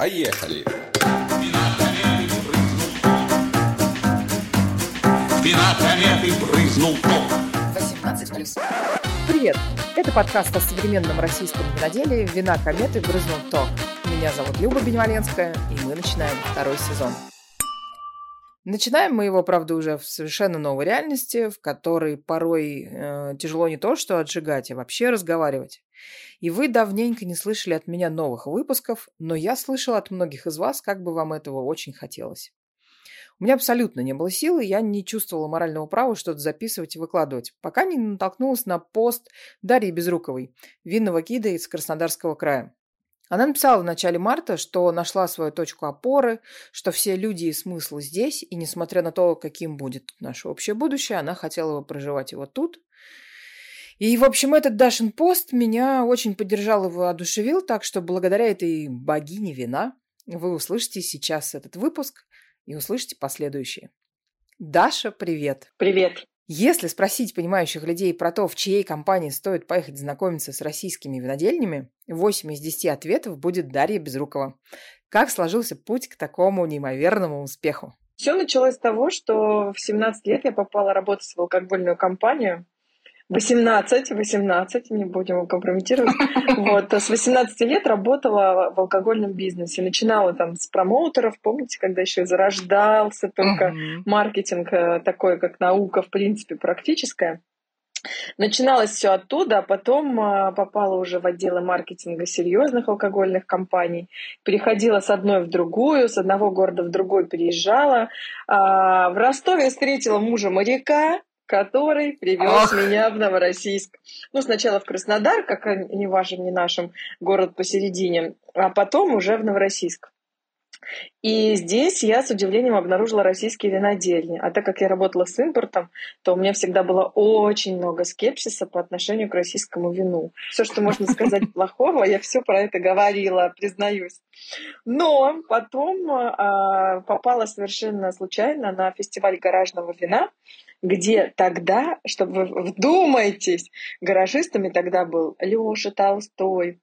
Поехали! Спина кометы брызнул ток. 18+. Привет! Это подкаст о современном российском виноделии «Вина кометы брызнул ток». Меня зовут Люба Беневаленская, и мы начинаем второй сезон. Начинаем мы его, правда, уже в совершенно новой реальности, в которой порой э, тяжело не то, что отжигать, а вообще разговаривать. И вы давненько не слышали от меня новых выпусков, но я слышала от многих из вас, как бы вам этого очень хотелось. У меня абсолютно не было силы, я не чувствовала морального права что-то записывать и выкладывать, пока не натолкнулась на пост Дарьи Безруковой, винного гида из Краснодарского края. Она написала в начале марта, что нашла свою точку опоры, что все люди и смысл здесь, и несмотря на то, каким будет наше общее будущее, она хотела бы проживать его тут. И, в общем, этот Дашин пост меня очень поддержал и воодушевил, так что благодаря этой богине вина вы услышите сейчас этот выпуск и услышите последующие. Даша, привет! Привет! Если спросить понимающих людей про то, в чьей компании стоит поехать знакомиться с российскими винодельнями, 8 из 10 ответов будет Дарья Безрукова. Как сложился путь к такому неимоверному успеху? Все началось с того, что в 17 лет я попала работать в алкогольную компанию, 18, 18, не будем его компрометировать. Вот, с 18 лет работала в алкогольном бизнесе. Начинала там с промоутеров, помните, когда еще зарождался только маркетинг э, такой, как наука, в принципе, практическая. Начиналось все оттуда, а потом э, попала уже в отделы маркетинга серьезных алкогольных компаний. Переходила с одной в другую, с одного города в другой переезжала. А, в Ростове встретила мужа моряка, который привез Ох. меня в Новороссийск. Ну, сначала в Краснодар, как не вашим, не нашим, город посередине, а потом уже в Новороссийск. И здесь я с удивлением обнаружила российские винодельни. А так как я работала с импортом, то у меня всегда было очень много скепсиса по отношению к российскому вину. Все, что можно сказать плохого, я все про это говорила, признаюсь. Но потом э, попала совершенно случайно на фестиваль гаражного вина, где тогда, чтобы вы вдумайтесь, гаражистами тогда был Лёша Толстой,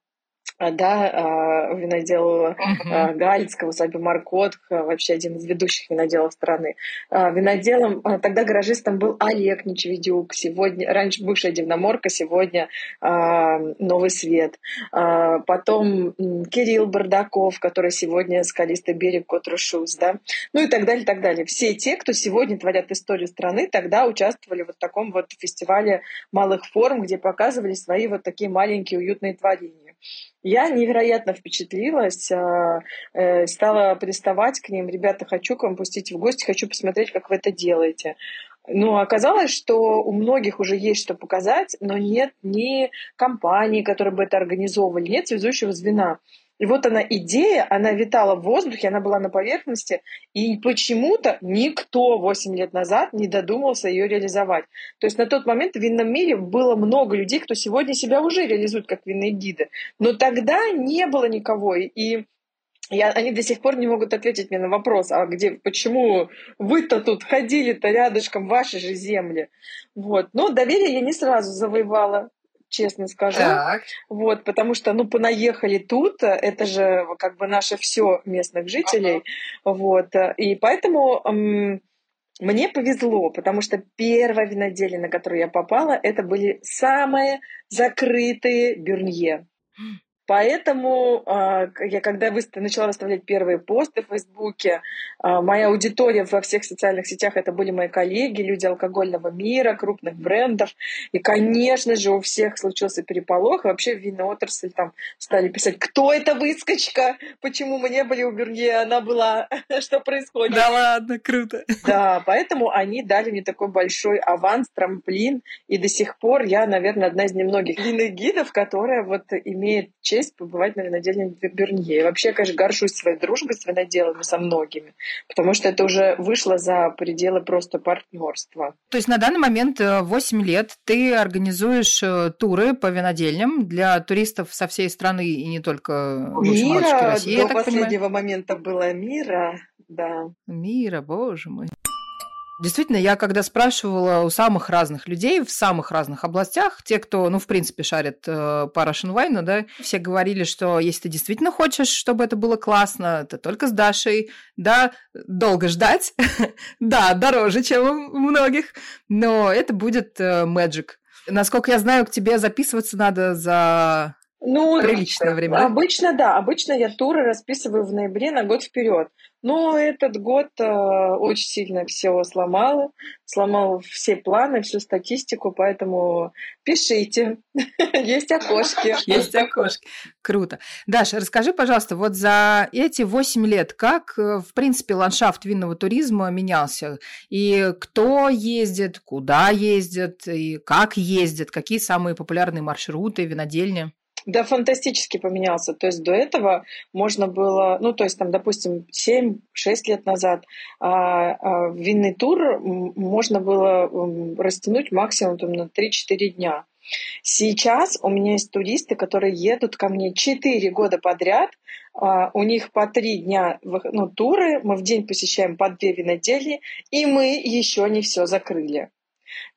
да, а, винодел uh-huh. Галицкого, Саби Маркотка, вообще один из ведущих виноделов страны. Виноделом, тогда гаражистом был Олег Нечевидюк, сегодня, раньше бывшая Дивноморка, сегодня Новый Свет. Потом Кирилл Бардаков, который сегодня скалистый берег Котрушуз, да, ну и так далее, так далее. Все те, кто сегодня творят историю страны, тогда участвовали вот в таком вот фестивале малых форм, где показывали свои вот такие маленькие уютные творения. Я невероятно впечатлилась, а, э, стала приставать к ним, ребята, хочу к вам пустить в гости, хочу посмотреть, как вы это делаете. Но оказалось, что у многих уже есть что показать, но нет ни компании, которые бы это организовывали, нет связующего звена. И вот она идея, она витала в воздухе, она была на поверхности, и почему-то никто 8 лет назад не додумался ее реализовать. То есть на тот момент в винном мире было много людей, кто сегодня себя уже реализует как винные гиды. Но тогда не было никого. И я, они до сих пор не могут ответить мне на вопрос, а где, почему вы-то тут ходили-то рядышком, ваши же земли. Вот. Но доверие я не сразу завоевала честно скажу. Так. Вот, потому что, ну, понаехали тут, это же как бы наше все местных жителей. Ага. Вот, и поэтому м- мне повезло, потому что первое виноделие, на которое я попала, это были самые закрытые бюрнье. Поэтому а, я, когда начала выставлять первые посты в Фейсбуке, а, моя аудитория во всех социальных сетях это были мои коллеги, люди алкогольного мира, крупных брендов. И, конечно же, у всех случился переполох. И вообще в винной отрасль там стали писать, кто эта выскочка, почему мы не были у Бюрге, она была, что происходит. Да ладно, круто. Да, поэтому они дали мне такой большой аванс, трамплин. И до сих пор я, наверное, одна из немногих винных гидов, которая вот имеет честь честь побывать на винодельне Бернье. И вообще, конечно, горжусь своей дружбой с виноделами, со многими, потому что это уже вышло за пределы просто партнерства. То есть на данный момент 8 э, лет ты организуешь э, туры по винодельням для туристов со всей страны и не только мира, России, до последнего понимаю. момента было мира, да. Мира, боже мой. Действительно, я когда спрашивала у самых разных людей в самых разных областях, те, кто, ну, в принципе, шарит э, по Russian Wine, да, все говорили, что если ты действительно хочешь, чтобы это было классно, то только с Дашей, да, долго ждать, да, дороже, чем у многих, но это будет э, Magic. Насколько я знаю, к тебе записываться надо за ну, приличное время. Обычно, да, обычно я туры расписываю в ноябре на год вперед. Но этот год э, очень сильно все сломало, сломал все планы, всю статистику, поэтому пишите. Есть окошки. Есть окошки. Круто. Даша, расскажи, пожалуйста, вот за эти 8 лет, как, э, в принципе, ландшафт винного туризма менялся? И кто ездит, куда ездит, и как ездит, какие самые популярные маршруты, винодельни? Да, фантастически поменялся. То есть до этого можно было, ну, то есть там, допустим, 7-6 лет назад а, а, винный тур можно было растянуть максимум там, на 3-4 дня. Сейчас у меня есть туристы, которые едут ко мне 4 года подряд. А, у них по 3 дня ну, туры, мы в день посещаем по 2 винодельни, и мы еще не все закрыли.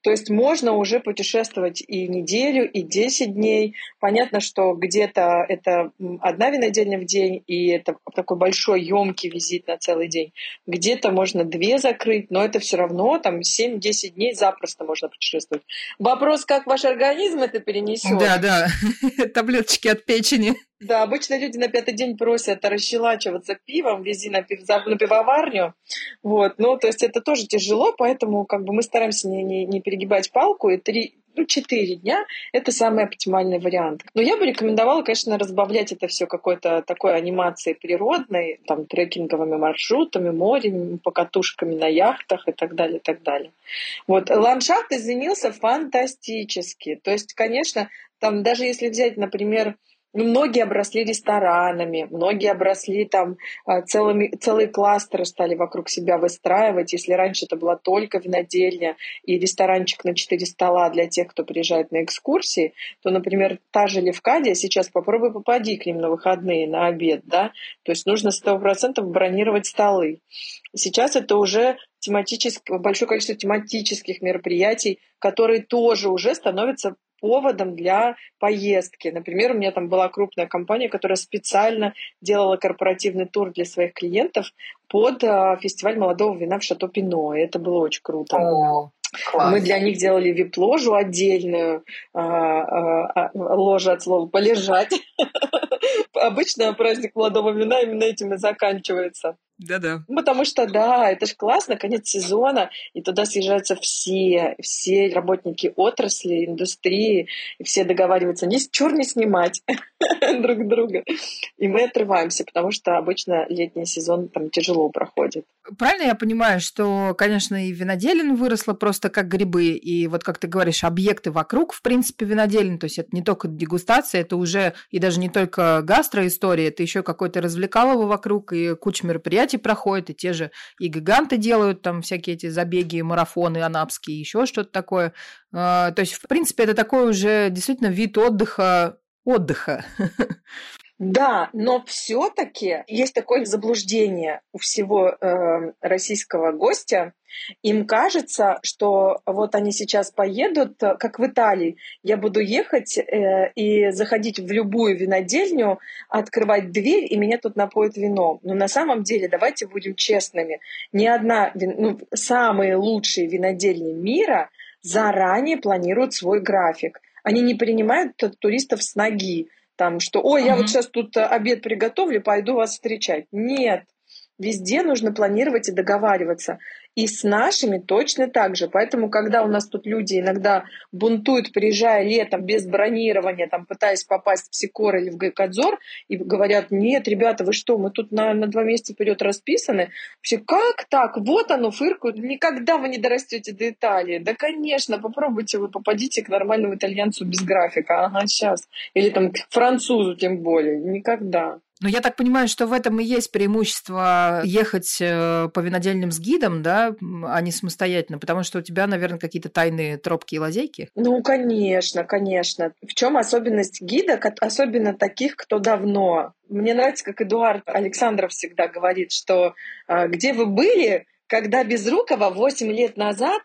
То есть можно уже путешествовать и неделю, и 10 дней. Понятно, что где-то это одна винодельня в день, и это такой большой, емкий визит на целый день. Где-то можно две закрыть, но это все равно там 7-10 дней запросто можно путешествовать. Вопрос, как ваш организм это перенесет? Да, да, таблеточки от печени. Да, обычно люди на пятый день просят расщелачиваться пивом, вези на, пив, на пивоварню. Вот. Ну, то есть это тоже тяжело, поэтому как бы мы стараемся не, не, не перегибать палку, и три, ну, четыре дня – это самый оптимальный вариант. Но я бы рекомендовала, конечно, разбавлять это все какой-то такой анимацией природной, там, трекинговыми маршрутами, морем, покатушками на яхтах и так далее, и так далее. Вот. Ландшафт изменился фантастически. То есть, конечно, там даже если взять, например, многие обросли ресторанами, многие обросли там а, целыми, целые кластеры стали вокруг себя выстраивать. Если раньше это была только винодельня и ресторанчик на четыре стола для тех, кто приезжает на экскурсии, то, например, та же Левкадия, сейчас попробуй попади к ним на выходные, на обед, да, то есть нужно сто процентов бронировать столы. Сейчас это уже тематическое, большое количество тематических мероприятий, которые тоже уже становятся поводом для поездки. Например, у меня там была крупная компания, которая специально делала корпоративный тур для своих клиентов под а, фестиваль молодого вина в Шато Пино. И это было очень круто. О, Класс. Мы для них делали вип-ложу отдельную, а, а, ложа от слова полежать. Обычно праздник молодого вина именно этим и заканчивается. Да-да. Потому что, да, это же классно, конец сезона, и туда съезжаются все, все работники отрасли, индустрии, и все договариваются ни с чур не снимать друг друга. И мы отрываемся, потому что обычно летний сезон там тяжело проходит. Правильно я понимаю, что, конечно, и виноделин выросла просто как грибы, и вот, как ты говоришь, объекты вокруг, в принципе, виноделин, то есть это не только дегустация, это уже и даже не только гастроистория, это еще какой-то развлекалово вокруг, и куча мероприятий, мероприятий проходят, и те же и гиганты делают там всякие эти забеги, марафоны анапские, еще что-то такое. А, то есть, в принципе, это такой уже действительно вид отдыха, отдыха. Да, но все-таки есть такое заблуждение у всего э, российского гостя. Им кажется, что вот они сейчас поедут, как в Италии. Я буду ехать э, и заходить в любую винодельню, открывать дверь, и меня тут напоят вино. Но на самом деле, давайте будем честными, ни одна, ну, самые лучшие винодельни мира заранее планируют свой график. Они не принимают туристов с ноги там, что, ой, я mm-hmm. вот сейчас тут обед приготовлю, пойду вас встречать. Нет, Везде нужно планировать и договариваться. И с нашими точно так же. Поэтому, когда у нас тут люди иногда бунтуют, приезжая летом без бронирования, там, пытаясь попасть в Сикор или в Гайкадзор, и говорят, нет, ребята, вы что, мы тут на, на два месяца вперед расписаны. Вообще, как так? Вот оно, фыркают. Никогда вы не дорастете до Италии. Да, конечно, попробуйте вы, попадите к нормальному итальянцу без графика. Ага, сейчас. Или там к французу тем более. Никогда. Но я так понимаю, что в этом и есть преимущество ехать э, по винодельным с гидом, да, а не самостоятельно, потому что у тебя, наверное, какие-то тайные тропки и лазейки. Ну, конечно, конечно. В чем особенность гида, особенно таких, кто давно? Мне нравится, как Эдуард Александров всегда говорит, что э, где вы были, когда Безрукова 8 лет назад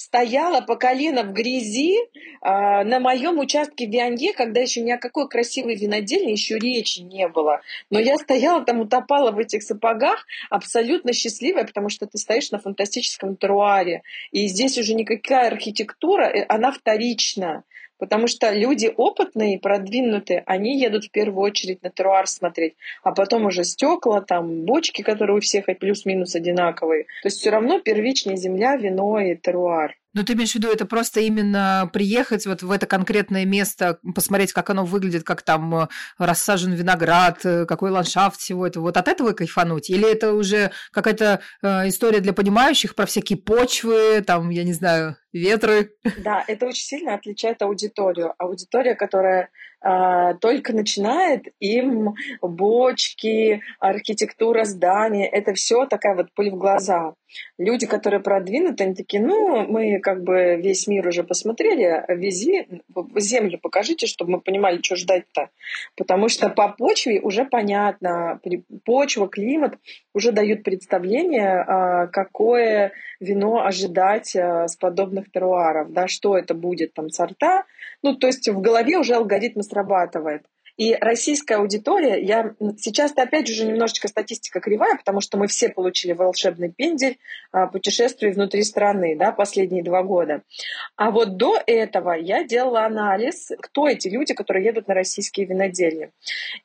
стояла по колено в грязи э, на моем участке в Вианье, когда еще ни о какой красивой винодельне еще речи не было. Но я стояла там, утопала в этих сапогах, абсолютно счастливая, потому что ты стоишь на фантастическом теруаре. И здесь уже никакая архитектура, э, она вторична. Потому что люди опытные, продвинутые, они едут в первую очередь на теруар смотреть, а потом уже стекла, там бочки, которые у всех плюс-минус одинаковые. То есть все равно первичная земля, вино и теруар. Ну, ты имеешь в виду, это просто именно приехать вот в это конкретное место, посмотреть, как оно выглядит, как там э, рассажен виноград, э, какой ландшафт всего этого. Вот от этого кайфануть? Или это уже какая-то э, история для понимающих про всякие почвы, там, я не знаю, ветры? Да, это очень сильно отличает аудиторию. Аудитория, которая а, только начинает, им бочки, архитектура здания, это все такая вот пыль в глаза. Люди, которые продвинуты, они такие, ну, мы как бы весь мир уже посмотрели, вези, землю покажите, чтобы мы понимали, что ждать-то. Потому что по почве уже понятно, почва, климат уже дают представление, а, какое вино ожидать а, с подобных теруаров, да, что это будет, там, сорта. Ну, то есть в голове уже алгоритм срабатывает. И российская аудитория, я сейчас опять же немножечко статистика кривая, потому что мы все получили волшебный пендель а, путешествий внутри страны, да, последние два года. А вот до этого я делала анализ, кто эти люди, которые едут на российские винодельни.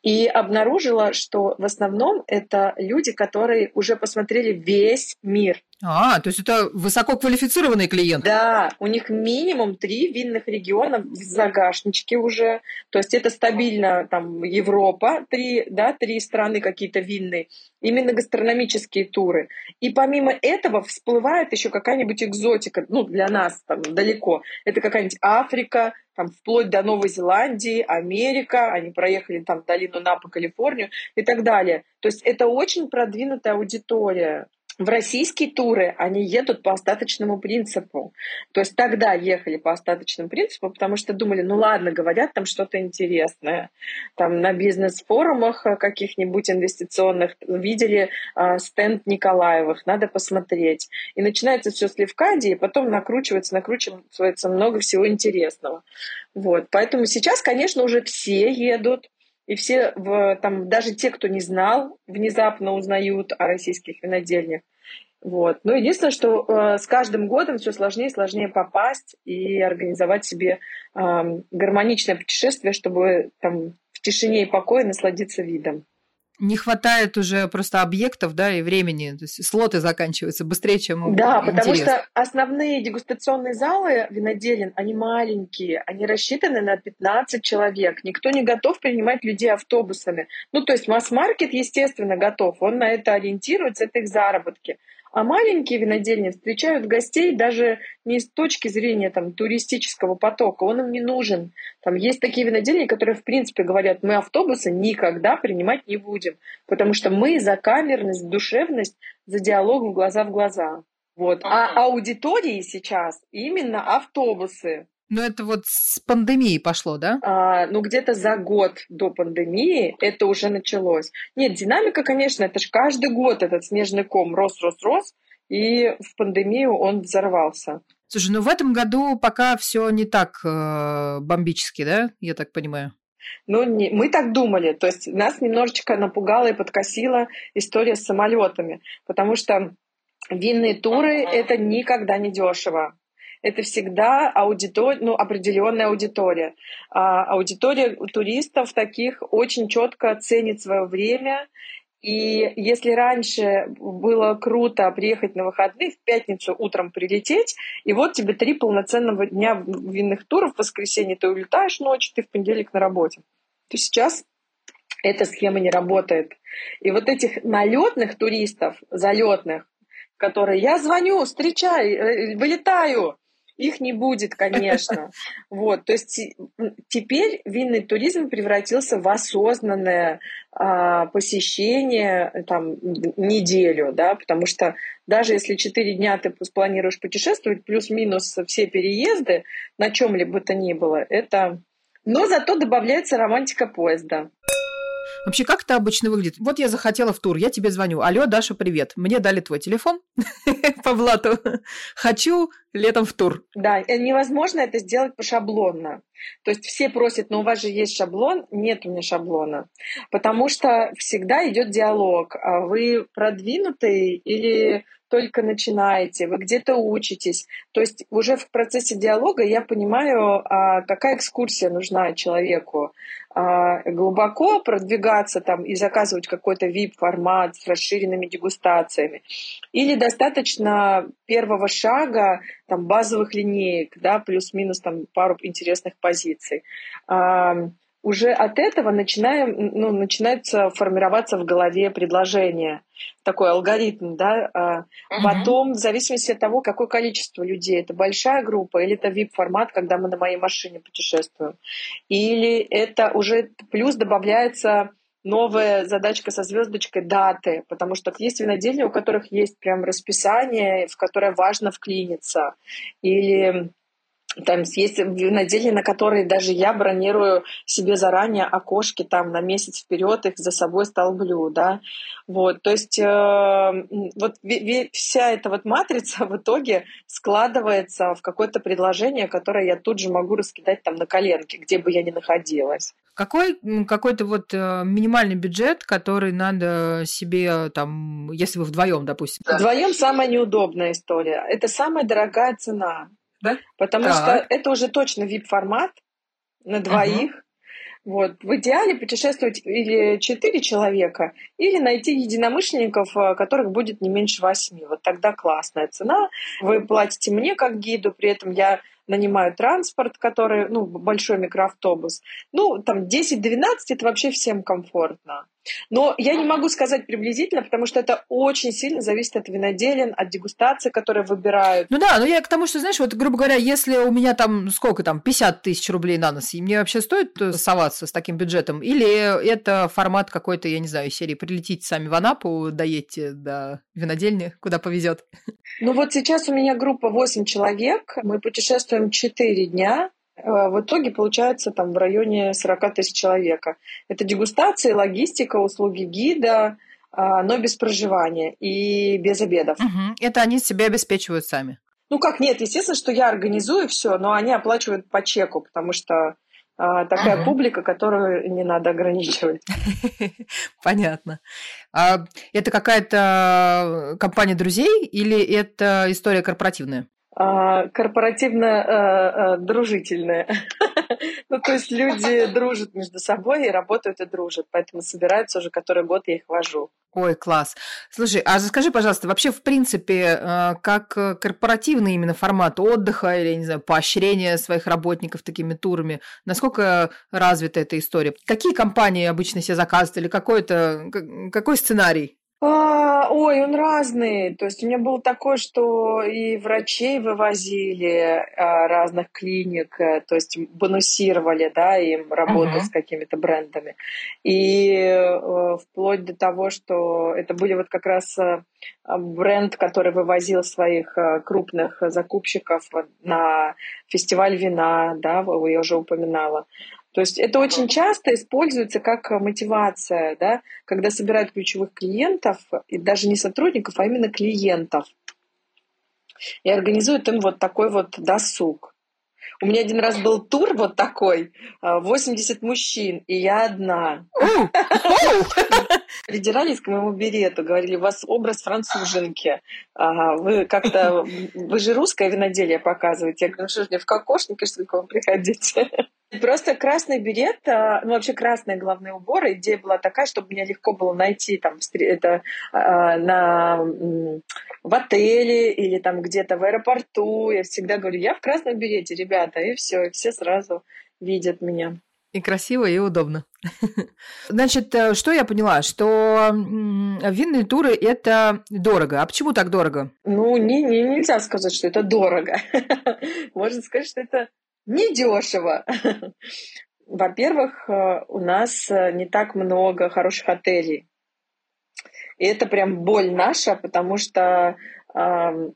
И обнаружила, что в основном это люди, которые уже посмотрели весь мир. А, то есть это высококвалифицированные клиенты? Да, у них минимум три винных региона в загашничке уже. То есть это стабильно там Европа, три, да, три страны какие-то винные, именно гастрономические туры. И помимо этого всплывает еще какая-нибудь экзотика, ну, для нас там далеко. Это какая-нибудь Африка, там, вплоть до Новой Зеландии, Америка, они проехали там долину Напа, Калифорнию и так далее. То есть это очень продвинутая аудитория в российские туры они едут по остаточному принципу. То есть тогда ехали по остаточному принципу, потому что думали, ну ладно, говорят там что-то интересное. Там на бизнес-форумах каких-нибудь инвестиционных видели э, стенд Николаевых, надо посмотреть. И начинается все с Левкадии, и потом накручивается, накручивается много всего интересного. Вот. Поэтому сейчас, конечно, уже все едут, и все, в, там, даже те, кто не знал, внезапно узнают о российских винодельнях. Вот. Но единственное, что э, с каждым годом все сложнее и сложнее попасть и организовать себе э, гармоничное путешествие, чтобы там, в тишине и покое насладиться видом не хватает уже просто объектов, да, и времени. То есть слоты заканчиваются быстрее, чем Да, интерес. потому что основные дегустационные залы виноделин, они маленькие, они рассчитаны на 15 человек. Никто не готов принимать людей автобусами. Ну, то есть масс-маркет, естественно, готов. Он на это ориентируется, это их заработки. А маленькие винодельни встречают гостей даже не с точки зрения там, туристического потока, он им не нужен. Там есть такие винодельни, которые в принципе говорят, мы автобусы никогда принимать не будем, потому что мы за камерность, душевность, за диалог в глаза в глаза. Вот. А аудитории сейчас именно автобусы. Ну, это вот с пандемией пошло, да? А, ну, где-то за год до пандемии это уже началось. Нет, динамика, конечно, это же каждый год этот снежный ком рос, рос, рос, и в пандемию он взорвался. Слушай, ну в этом году пока все не так э, бомбически, да, я так понимаю? Ну, не, мы так думали. То есть нас немножечко напугала и подкосила история с самолетами, потому что винные туры это никогда не дешево это всегда аудитория, ну, определенная аудитория. А, аудитория туристов таких очень четко ценит свое время. И если раньше было круто приехать на выходные, в пятницу утром прилететь, и вот тебе три полноценного дня винных туров, в воскресенье ты улетаешь ночью, ты в понедельник на работе, то сейчас эта схема не работает. И вот этих налетных туристов, залетных, которые я звоню, встречай, э, вылетаю, их не будет, конечно. Вот, то есть теперь винный туризм превратился в осознанное а, посещение там неделю, да, потому что даже если четыре дня ты спланируешь путешествовать, плюс-минус все переезды на чем либо то ни было, это... Но зато добавляется романтика поезда. Вообще, как это обычно выглядит? Вот я захотела в тур, я тебе звоню. Алло, Даша, привет. Мне дали твой телефон по блату. Хочу летом в тур. Да, э, невозможно это сделать пошаблонно. То есть все просят, но у вас же есть шаблон. Нет у меня шаблона. Потому что всегда идет диалог. А вы продвинутый или только начинаете, вы где-то учитесь. То есть уже в процессе диалога я понимаю, а, какая экскурсия нужна человеку. А, глубоко продвигаться там и заказывать какой-то VIP-формат с расширенными дегустациями. Или достаточно первого шага там, базовых линеек, да, плюс-минус там пару интересных позиций уже от этого начинаем, ну, начинается формироваться в голове предложение, такой алгоритм, да. Uh-huh. Потом, в зависимости от того, какое количество людей, это большая группа или это VIP-формат, когда мы на моей машине путешествуем, или это уже плюс добавляется новая задачка со звездочкой даты, потому что есть винодельни, у которых есть прям расписание, в которое важно вклиниться, или там есть винодельни, на которые даже я бронирую себе заранее окошки там на месяц вперед, их за собой столблю, да. Вот, то есть э, вот вся эта вот матрица в итоге складывается в какое-то предложение, которое я тут же могу раскидать там на коленке, где бы я ни находилась. Какой какой-то вот э, минимальный бюджет, который надо себе там, если вы вдвоем, допустим? Вдвоем самая неудобная история. Это самая дорогая цена. Да? Потому так. что это уже точно VIP-формат на двоих. Ага. Вот. В идеале путешествовать или четыре человека, или найти единомышленников, э, которых будет не меньше восьми. Вот тогда классная цена. Вы платите мне как гиду, при этом я нанимаю транспорт, который, ну, большой микроавтобус. Ну, там 10-12 это вообще всем комфортно. Но я не могу сказать приблизительно, потому что это очень сильно зависит от виноделин, от дегустации, которые выбирают. Ну да, но я к тому, что, знаешь, вот, грубо говоря, если у меня там, сколько там, 50 тысяч рублей на нос, и мне вообще стоит э, соваться с таким бюджетом? Или это формат какой-то, я не знаю, серии «Прилетите сами в Анапу, доедьте до винодельни, куда повезет? Ну вот сейчас у меня группа 8 человек, мы путешествуем 4 дня, э, в итоге получается там в районе 40 тысяч человека. Это дегустации, логистика, услуги гида, а, но без проживания и без обедов. Угу. Это они себя обеспечивают сами? Ну как, нет, естественно, что я организую все, но они оплачивают по чеку, потому что такая ага. публика, которую не надо ограничивать. Понятно. А это какая-то компания друзей или это история корпоративная? А, корпоративно-дружительная. ну, то есть люди дружат между собой и работают и дружат, поэтому собираются уже который год я их вожу. Ой, класс. Слушай, а скажи, пожалуйста, вообще, в принципе, э, как корпоративный именно формат отдыха или, не знаю, поощрения своих работников такими турами, насколько развита эта история? Какие компании обычно себе заказывают или какой-то, какой сценарий? А, ой, он разный. То есть у меня было такое, что и врачей вывозили а, разных клиник, э, то есть бонусировали, да, им работу uh-huh. с какими-то брендами. И э, вплоть до того, что это были вот как раз э, бренд, который вывозил своих крупных закупщиков на фестиваль вина, да, я уже упоминала. То есть это очень часто используется как мотивация, да, когда собирают ключевых клиентов, и даже не сотрудников, а именно клиентов. И организуют им вот такой вот досуг. У меня один раз был тур вот такой, 80 а, мужчин, и я одна. Придирались к моему берету, говорили, у вас образ француженки. Ага, вы как-то, вы же русское виноделие показываете. Я говорю, «Ну что ж, мне в кокошнике, что ли, к вам приходить? Просто красный берет, а, ну вообще красные головные уборы, идея была такая, чтобы меня легко было найти там это а, на в отеле или там где-то в аэропорту. Я всегда говорю, я в красном берете, ребята, и все, и все сразу видят меня. И красиво, и удобно. Значит, э, что я поняла? Что винные туры – это дорого. А почему так дорого? Ну, не, не, нельзя сказать, что это дорого. Можно сказать, что это недешево. Во-первых, э, у нас э, не так много хороших отелей. И это прям боль наша, потому что э,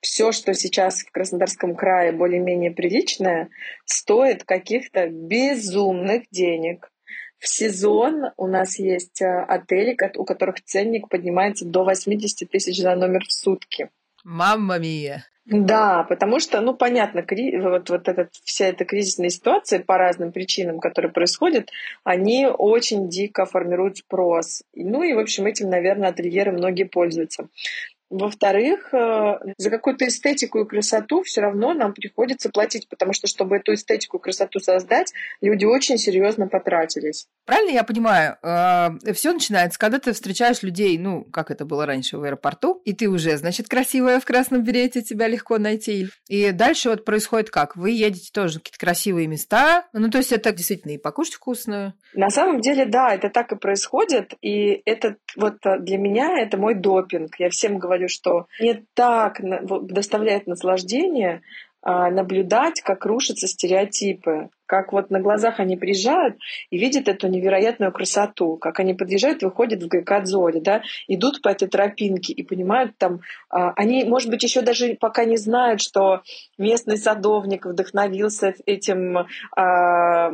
все, что сейчас в Краснодарском крае более-менее приличное, стоит каких-то безумных денег. В сезон у нас есть э, отели, у которых ценник поднимается до 80 тысяч за номер в сутки. Мамма мия! Да, потому что, ну, понятно, кри... вот, вот этот, вся эта кризисная ситуация по разным причинам, которые происходят, они очень дико формируют спрос. Ну и, в общем, этим, наверное, ательеры многие пользуются. Во-вторых, э, за какую-то эстетику и красоту все равно нам приходится платить, потому что, чтобы эту эстетику и красоту создать, люди очень серьезно потратились. Правильно я понимаю? Э, все начинается, когда ты встречаешь людей, ну, как это было раньше в аэропорту, и ты уже, значит, красивая в красном берете, тебя легко найти. И дальше вот происходит как? Вы едете тоже в какие-то красивые места, ну, то есть это действительно и покушать вкусную. На самом деле, да, это так и происходит, и это вот для меня это мой допинг. Я всем говорю, говорю, что мне так доставляет наслаждение а, наблюдать, как рушатся стереотипы как вот на глазах они приезжают и видят эту невероятную красоту, как они подъезжают, выходят в Гайкадзоре, да, идут по этой тропинке и понимают там, а, они, может быть, еще даже пока не знают, что местный садовник вдохновился этим, а,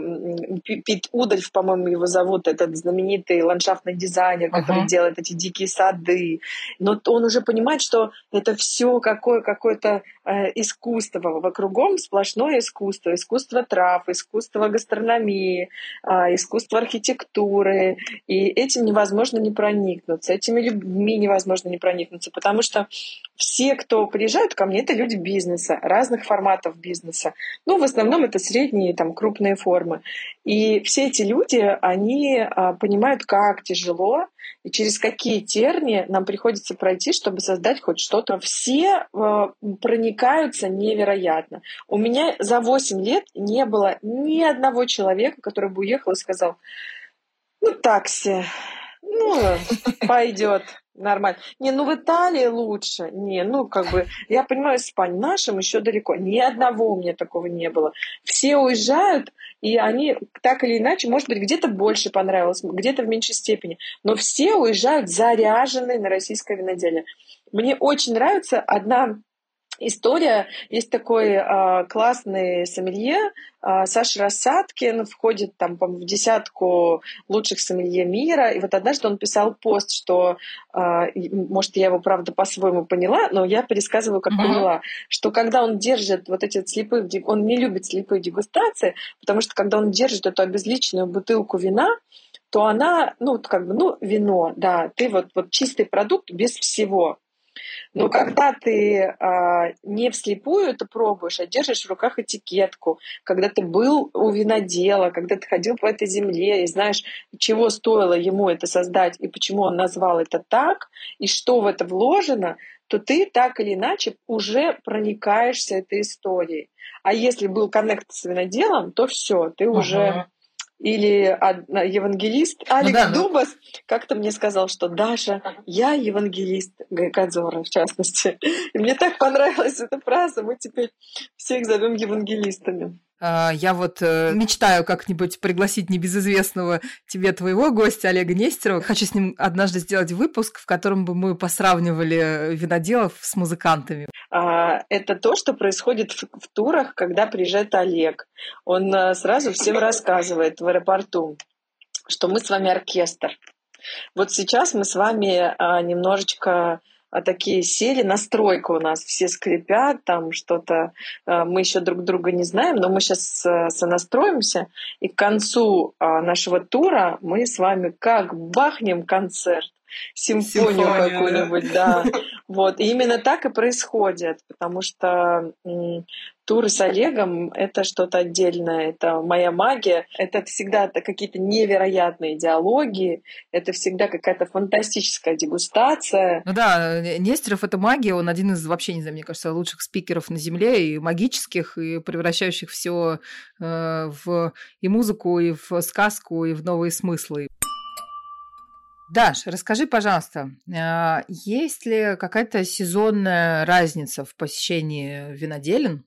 Пит Удальф, по-моему, его зовут, этот знаменитый ландшафтный дизайнер, который uh-huh. делает эти дикие сады, но он уже понимает, что это все какое, какое-то э, искусство, вокругом сплошное искусство, искусство трав, искусство искусство гастрономии, а, искусство архитектуры. И этим невозможно не проникнуться, этими людьми невозможно не проникнуться, потому что все, кто приезжают ко мне, это люди бизнеса, разных форматов бизнеса. Ну, в основном это средние, там, крупные формы. И все эти люди, они а, понимают, как тяжело и через какие тернии нам приходится пройти, чтобы создать хоть что-то. Все а, проникаются невероятно. У меня за 8 лет не было ни одного человека, который бы уехал и сказал, ну, такси, ну, пойдет. Нормально. Не, ну в Италии лучше. Не, ну как бы, я понимаю, Испания нашим еще далеко. Ни одного у меня такого не было. Все уезжают, и они так или иначе, может быть, где-то больше понравилось, где-то в меньшей степени. Но все уезжают заряженные на российское виноделие. Мне очень нравится одна история. Есть такой э, классный сомелье э, Саша Рассадкин, входит там, в десятку лучших сомелье мира. И вот однажды он писал пост, что, э, может, я его, правда, по-своему поняла, но я пересказываю, как mm-hmm. поняла, что когда он держит вот эти слепые, он не любит слепые дегустации, потому что когда он держит эту обезличенную бутылку вина, то она, ну, как бы, ну, вино, да, ты вот, вот чистый продукт без всего. Но когда ты а, не вслепую это пробуешь, а держишь в руках этикетку, когда ты был у винодела, когда ты ходил по этой земле и знаешь, чего стоило ему это создать и почему он назвал это так, и что в это вложено, то ты так или иначе уже проникаешься этой историей. А если был коннект с виноделом, то все, ты uh-huh. уже или евангелист. Алекс ну, да, ну. Дубас как-то мне сказал, что Даша, я евангелист Гайкадзора, в частности. И мне так понравилась эта фраза, мы теперь всех зовем евангелистами. А, я вот э, мечтаю как-нибудь пригласить небезызвестного тебе твоего гостя Олега Нестерова. Хочу с ним однажды сделать выпуск, в котором бы мы посравнивали виноделов с музыкантами. А, это то, что происходит в, в турах, когда приезжает Олег. Он э, сразу всем рассказывает в аэропорту, что мы с вами оркестр. Вот сейчас мы с вами а, немножечко а такие сели, настройка у нас, все скрипят, там что-то, э, мы еще друг друга не знаем, но мы сейчас э, сонастроимся, и к концу а, нашего тура мы с вами как бахнем концерт, симфонию какую-нибудь, да. Вот. И именно так и происходит, потому что туры с Олегом — это что-то отдельное, это моя магия, это всегда какие-то невероятные диалоги, это всегда какая-то фантастическая дегустация. Ну да, Нестеров — это магия, он один из, вообще, не знаю, мне кажется, лучших спикеров на Земле, и магических, и превращающих все э, в и музыку, и в сказку, и в новые смыслы. Даш, расскажи, пожалуйста, а, есть ли какая-то сезонная разница в посещении виноделин?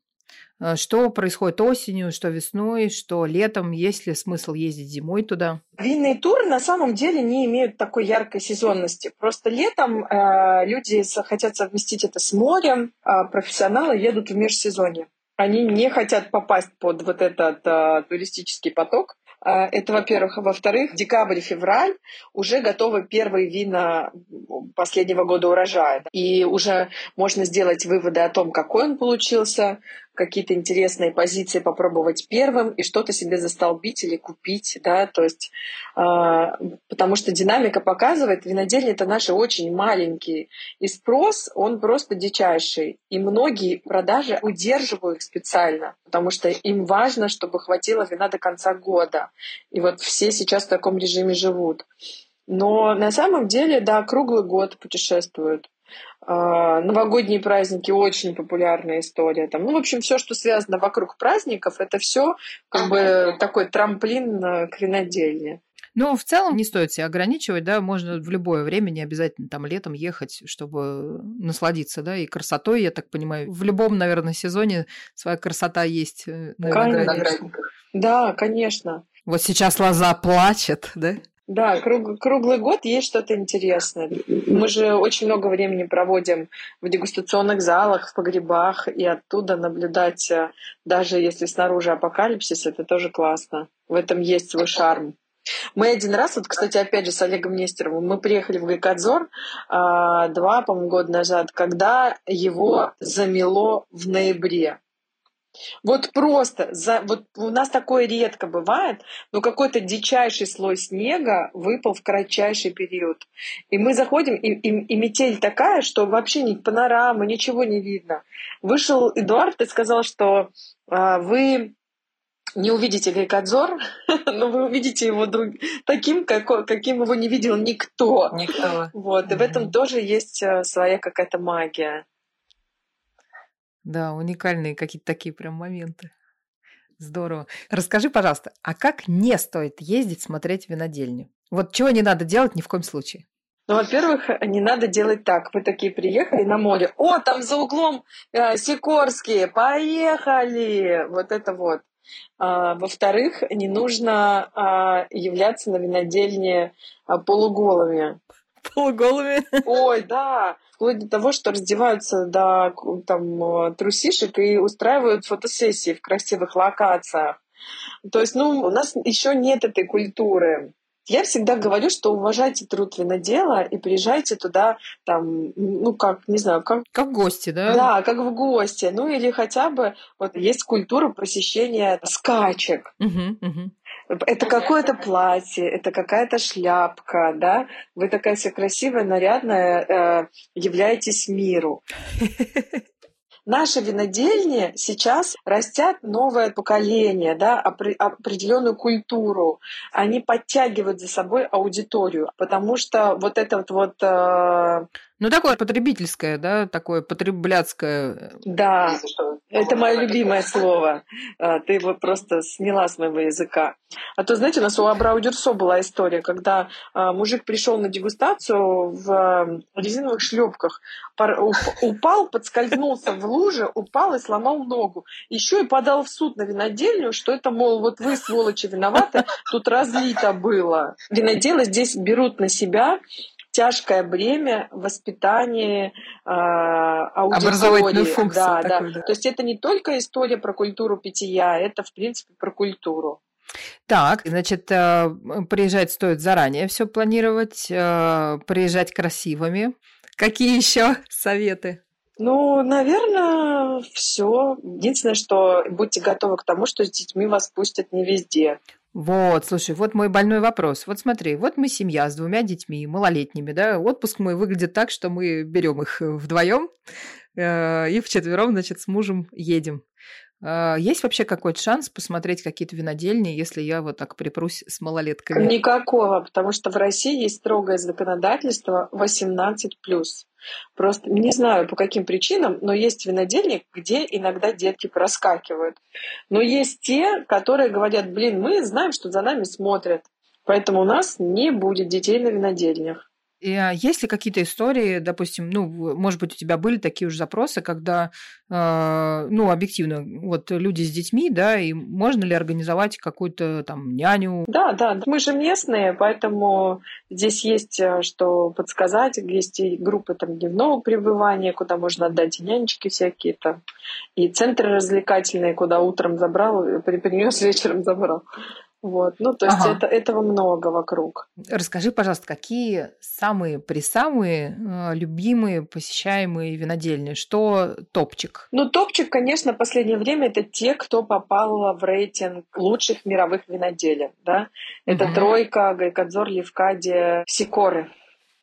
А, что происходит осенью, что весной, что летом? Есть ли смысл ездить зимой туда? Винные туры на самом деле не имеют такой яркой сезонности. Просто летом э, люди хотят совместить это с морем, а профессионалы едут в межсезонье. Они не хотят попасть под вот этот э, туристический поток, это, во-первых. Во-вторых, декабрь-февраль уже готовы первые вина последнего года урожая. И уже можно сделать выводы о том, какой он получился, какие-то интересные позиции попробовать первым и что-то себе застолбить или купить, да, то есть, э, потому что динамика показывает, винодельни это наши очень маленькие, и спрос, он просто дичайший, и многие продажи удерживают их специально, потому что им важно, чтобы хватило вина до конца года, и вот все сейчас в таком режиме живут. Но на самом деле, да, круглый год путешествуют. А, новогодние праздники очень популярная история. Там, ну, в общем, все, что связано вокруг праздников, это все как бы такой трамплин к винодельне. Ну, в целом не стоит себя ограничивать, да, можно в любое время, не обязательно там летом ехать, чтобы насладиться, да, и красотой, я так понимаю. В любом, наверное, сезоне своя красота есть э, на виноградниках. Да, конечно. Вот сейчас лоза плачет, да? Да, круг, круглый год есть что-то интересное. Мы же очень много времени проводим в дегустационных залах, в погребах, и оттуда наблюдать, э, даже если снаружи апокалипсис, это тоже классно. В этом есть свой шарм. Мы один раз, вот, кстати, опять же, с Олегом Нестеровым, мы приехали в Гайкадзор а, два, по-моему, года назад, когда его замело в ноябре. Вот просто, за, вот у нас такое редко бывает, но какой-то дичайший слой снега выпал в кратчайший период. И мы заходим, и, и, и метель такая, что вообще ни панорамы, ничего не видно. Вышел Эдуард и сказал, что а, вы не увидите Гайкадзор, но вы увидите его друг... таким, как... каким его не видел никто. Никто. Вот, и в этом тоже есть э, своя какая-то магия. Да, уникальные какие-то такие прям моменты. Здорово. Расскажи, пожалуйста, а как не стоит ездить смотреть винодельню? Вот чего не надо делать ни в коем случае? Ну, во-первых, не надо делать так. Вы такие приехали на море. О, там за углом э, Сикорские, поехали! Вот это вот. А, во-вторых, не нужно а, являться на винодельне а, полуголыми. Полуголыми? Ой, да вплоть до того, что раздеваются до там, трусишек и устраивают фотосессии в красивых локациях. То есть, ну, у нас еще нет этой культуры. Я всегда говорю, что уважайте труд винодела и приезжайте туда, там, ну, как, не знаю, как... Как в гости, да? Да, как в гости. Ну, или хотя бы, вот есть культура посещения скачек. Угу, угу. Это какое-то платье, это какая-то шляпка, да? Вы такая вся красивая, нарядная, э, являетесь миру. Наши винодельни сейчас растят новое поколение, да, определенную культуру. Они подтягивают за собой аудиторию, потому что вот этот вот э, ну, такое потребительское, да, такое потребляцкое. Да, это мое любимое слово. А, ты его просто сняла с моего языка. А то, знаете, у нас у Абрау Дюрсо была история, когда а, мужик пришел на дегустацию в резиновых шлепках, упал, подскользнулся в луже, упал и сломал ногу. Еще и подал в суд на винодельню, что это, мол, вот вы, сволочи, виноваты, тут разлито было. Виноделы здесь берут на себя тяжкое бремя воспитания э, аудитории. функцию да, такую, да. да. То есть это не только история про культуру питья, это, в принципе, про культуру. Так, значит, э, приезжать стоит заранее все планировать, э, приезжать красивыми. Какие еще советы? Ну, наверное, все. Единственное, что будьте готовы к тому, что с детьми вас пустят не везде. Вот, слушай, вот мой больной вопрос. Вот смотри, вот мы семья с двумя детьми, малолетними, да, отпуск мой выглядит так, что мы берем их вдвоем э, и вчетвером, значит, с мужем едем. Э, есть вообще какой-то шанс посмотреть какие-то винодельни, если я вот так припрусь с малолетками? Никакого, потому что в России есть строгое законодательство 18+. Просто не знаю по каким причинам, но есть винодельник, где иногда детки проскакивают. Но есть те, которые говорят, блин, мы знаем, что за нами смотрят, поэтому у нас не будет детей на винодельнях. А есть ли какие-то истории, допустим, ну, может быть, у тебя были такие уже запросы, когда, э, ну, объективно, вот люди с детьми, да, и можно ли организовать какую-то там няню? Да, да, мы же местные, поэтому здесь есть э, что подсказать, есть и группы там дневного пребывания, куда можно отдать и нянечки всякие там, и центры развлекательные, куда утром забрал, принес вечером забрал. Вот, ну, то есть ага. это, этого много вокруг. Расскажи, пожалуйста, какие самые присамые э, любимые посещаемые винодельни? Что топчик? Ну, топчик, конечно, в последнее время это те, кто попал в рейтинг лучших мировых виноделин, да. Это угу. тройка, Гайкадзор, Левкадия, Сикоры.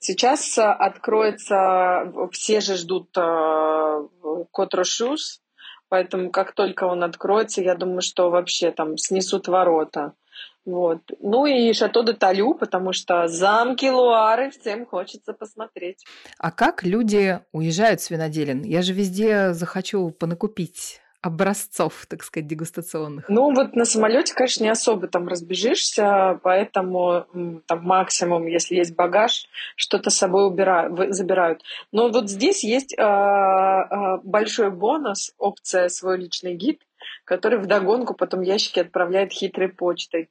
Сейчас откроется, все же ждут э, Котрошус, поэтому как только он откроется, я думаю, что вообще там снесут ворота. Вот. Ну и Шато де Талю, потому что замки Луары всем хочется посмотреть. А как люди уезжают с виноделин? Я же везде захочу понакупить образцов, так сказать, дегустационных? Ну, вот на самолете, конечно, не особо там разбежишься, поэтому там максимум, если есть багаж, что-то с собой убирают, забирают. Но вот здесь есть э, э, большой бонус, опция «Свой личный гид», который вдогонку потом ящики отправляет хитрой почтой.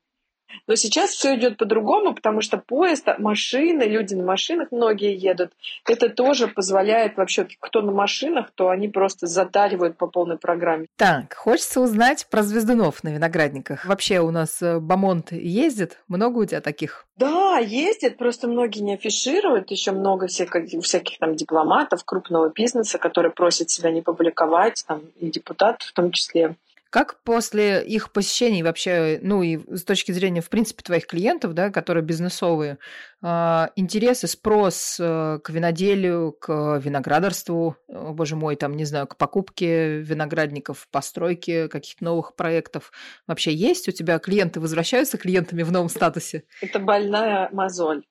Но сейчас все идет по-другому, потому что поезд, машины, люди на машинах многие едут. Это тоже позволяет вообще, кто на машинах, то они просто затаривают по полной программе. Так, хочется узнать про звездунов на виноградниках. Вообще у нас э, Бамонт ездит? Много у тебя таких? Да, ездит, просто многие не афишируют. Еще много всяких, всяких там дипломатов крупного бизнеса, которые просят себя не публиковать, там, и депутатов в том числе. Как после их посещений вообще, ну и с точки зрения, в принципе, твоих клиентов, да, которые бизнесовые, а, интерес и спрос э, к виноделию, к виноградарству, боже мой, там, не знаю, к покупке виноградников, постройке каких-то новых проектов вообще есть? У тебя клиенты возвращаются клиентами в новом статусе? Это больная мозоль.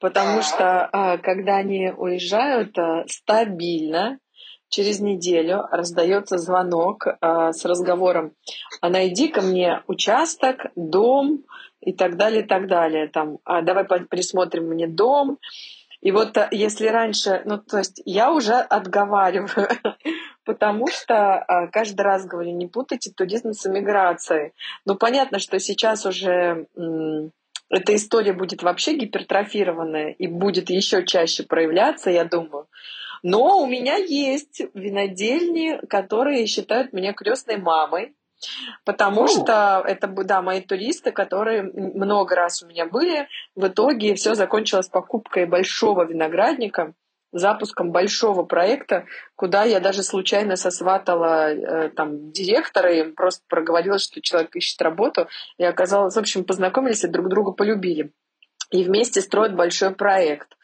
Потому что а, когда они уезжают а, стабильно, через неделю раздается звонок э, с разговором а найди ко мне участок, дом и так далее, и так далее. Там, а давай присмотрим мне дом. И вот э, если раньше, ну то есть я уже отговариваю, потому что э, каждый раз говорю, не путайте туризм с эмиграцией. Ну понятно, что сейчас уже эта история будет вообще гипертрофированная и будет еще чаще проявляться, я думаю. Но у меня есть винодельни, которые считают меня крестной мамой. Потому О. что это да, мои туристы, которые много раз у меня были. В итоге все закончилось покупкой большого виноградника, запуском большого проекта, куда я даже случайно сосватала э, там директора и просто проговорила, что человек ищет работу. И оказалось, в общем, познакомились и друг друга полюбили и вместе строят большой проект.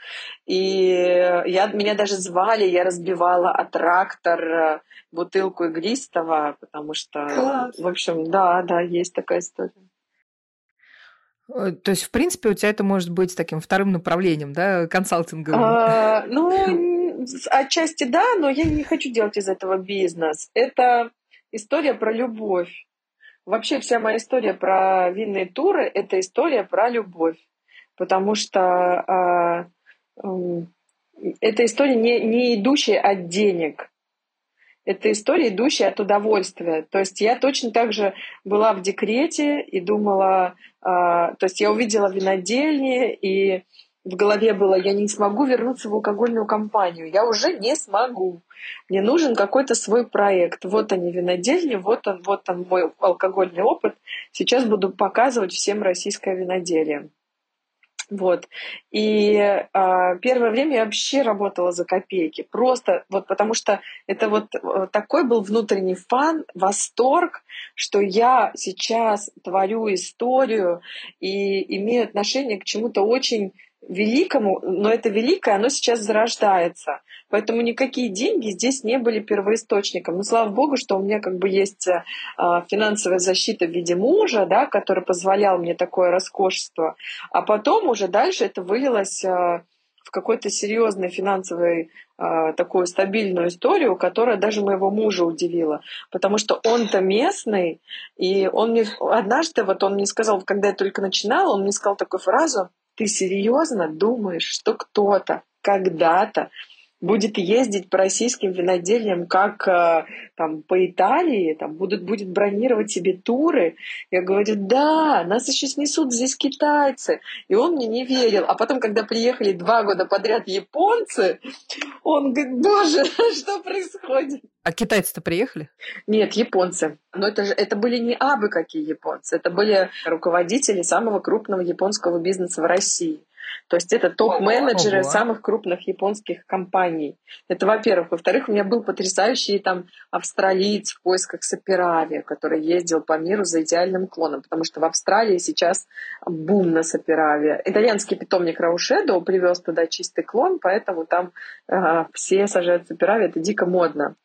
И я, меня даже звали, я разбивала от трактор э, бутылку игристого, потому что, Класс. в общем, да, да, есть такая история. Э, то есть, в принципе, у тебя это может быть таким вторым направлением, да, консалтинговым? А, ну, отчасти да, но я не хочу делать из этого бизнес. Это история про любовь. Вообще вся моя история про винные туры – это история про любовь потому что э, э, эта история не, не идущая от денег, это история, идущая от удовольствия. То есть я точно так же была в декрете и думала, э, то есть я увидела винодельни, и в голове было, я не смогу вернуться в алкогольную компанию, я уже не смогу. Мне нужен какой-то свой проект. Вот они винодельни, вот он, вот он мой алкогольный опыт. Сейчас буду показывать всем российское виноделие. Вот. И э, первое время я вообще работала за копейки. Просто вот потому что это вот э, такой был внутренний фан, восторг, что я сейчас творю историю и имею отношение к чему-то очень великому, но это великое, оно сейчас зарождается. Поэтому никакие деньги здесь не были первоисточником. Но слава богу, что у меня как бы есть э, финансовая защита в виде мужа, да, который позволял мне такое роскошество. А потом уже дальше это вылилось э, в какой-то серьезный финансовый э, такую стабильную историю, которая даже моего мужа удивила. Потому что он-то местный, и он мне однажды, вот он мне сказал, когда я только начинала, он мне сказал такую фразу, ты серьезно думаешь, что кто-то когда-то будет ездить по российским винодельням, как э, там по Италии, там будут, будет бронировать себе туры. Я говорю, да, нас еще снесут здесь китайцы. И он мне не верил. А потом, когда приехали два года подряд японцы, он говорит, боже, что происходит? А китайцы-то приехали? Нет, японцы. Но это же это были не абы какие японцы, это были руководители самого крупного японского бизнеса в России. То есть это топ-менеджеры Ого. самых крупных японских компаний. Это, во-первых. Во-вторых, у меня был потрясающий там австралиец в поисках Саперави, который ездил по миру за идеальным клоном, потому что в Австралии сейчас бум на Саперави. Итальянский питомник Раушедо привез туда чистый клон, поэтому там э, все сажают Саперави, это дико модно.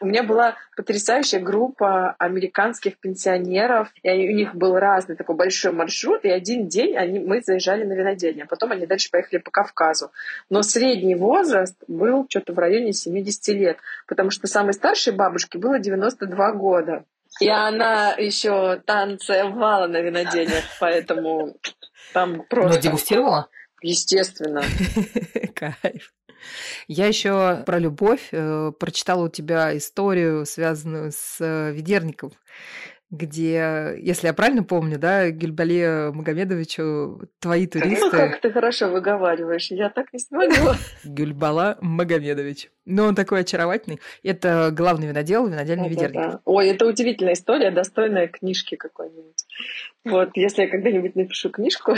У меня была потрясающая группа американских пенсионеров, и у них был разный такой большой маршрут, и один день они, мы заезжали на винодельню, а потом они дальше поехали по Кавказу. Но средний возраст был что-то в районе 70 лет, потому что самой старшей бабушке было 92 года. И она еще танцевала на винодельнях, поэтому там просто... Но дегустировала? Естественно. Кайф. Я еще про любовь э, прочитала у тебя историю, связанную с э, Ведерником где, если я правильно помню, да, Гюльбале Магомедовичу твои туристы... Как ты хорошо выговариваешь, я так не смогла. Гюльбала Магомедович. Ну, он такой очаровательный. Это главный винодел, винодельный это ведерник. Да. Ой, это удивительная история, достойная книжки какой-нибудь. Вот, если я когда-нибудь напишу книжку,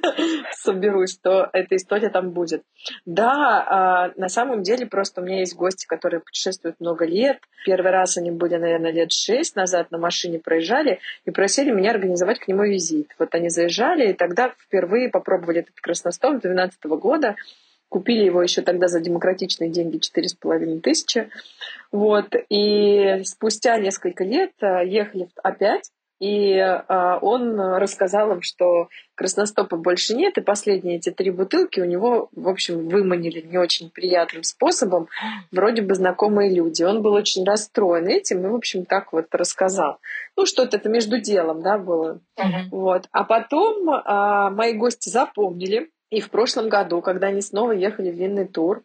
соберусь, то эта история там будет. Да, а, на самом деле просто у меня есть гости, которые путешествуют много лет. Первый раз они были, наверное, лет шесть назад на машине проезжали и просили меня организовать к нему визит. Вот они заезжали, и тогда впервые попробовали этот красностол 2012 года. Купили его еще тогда за демократичные деньги четыре с половиной тысячи. Вот. И спустя несколько лет а, ехали опять и э, он рассказал им, что красностопа больше нет, и последние эти три бутылки у него, в общем, выманили не очень приятным способом, вроде бы знакомые люди. Он был очень расстроен этим и, в общем, так вот рассказал. Ну, что-то это между делом, да, было. Uh-huh. Вот. А потом э, мои гости запомнили, и в прошлом году, когда они снова ехали в винный тур,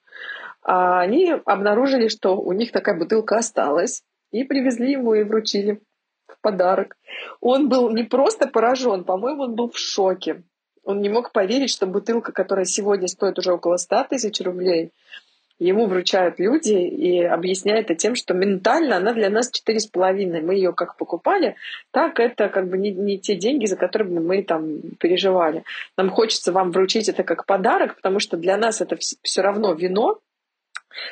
они обнаружили, что у них такая бутылка осталась, и привезли ему и вручили подарок. Он был не просто поражен, по-моему, он был в шоке. Он не мог поверить, что бутылка, которая сегодня стоит уже около 100 тысяч рублей, ему вручают люди и объясняют это тем, что ментально она для нас четыре с половиной. Мы ее как покупали, так это как бы не, не те деньги, за которые мы там переживали. Нам хочется вам вручить это как подарок, потому что для нас это все равно вино,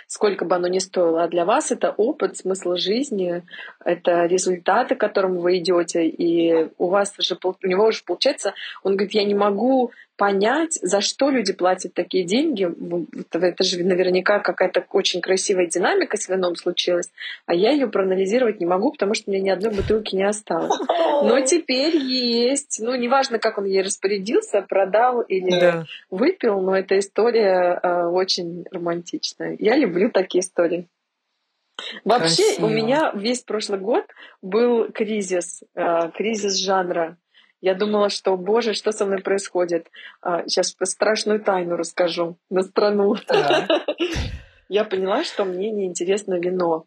сколько бы оно ни стоило. А для вас это опыт, смысл жизни, это результаты, к которым вы идете, и у вас же у него уже получается, он говорит, я не могу понять, за что люди платят такие деньги. Это же наверняка какая-то очень красивая динамика с вином случилась, а я ее проанализировать не могу, потому что у меня ни одной бутылки не осталось. Но теперь есть. Ну, неважно, как он ей распорядился, продал или да. выпил, но эта история э, очень романтичная. Я люблю такие истории. Вообще Красиво. у меня весь прошлый год был кризис, э, кризис жанра. Я думала, что, боже, что со мной происходит? А, сейчас страшную тайну расскажу на страну. Я поняла, что мне неинтересно вино.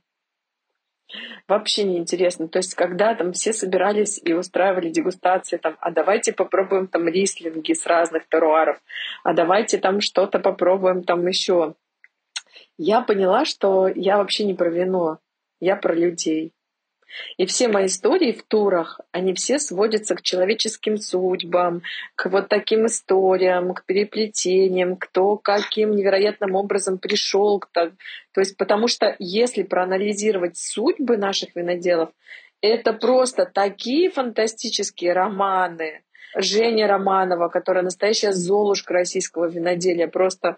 Вообще неинтересно. То есть, когда там все собирались и устраивали дегустации, там, а давайте попробуем там рислинги с разных теруаров, а давайте там что-то попробуем там еще. Я поняла, что я вообще не про вино, я про людей. И все мои истории в турах, они все сводятся к человеческим судьбам, к вот таким историям, к переплетениям, кто каким невероятным образом пришел. То есть потому что если проанализировать судьбы наших виноделов, это просто такие фантастические романы. Женя Романова, которая настоящая золушка российского виноделия, просто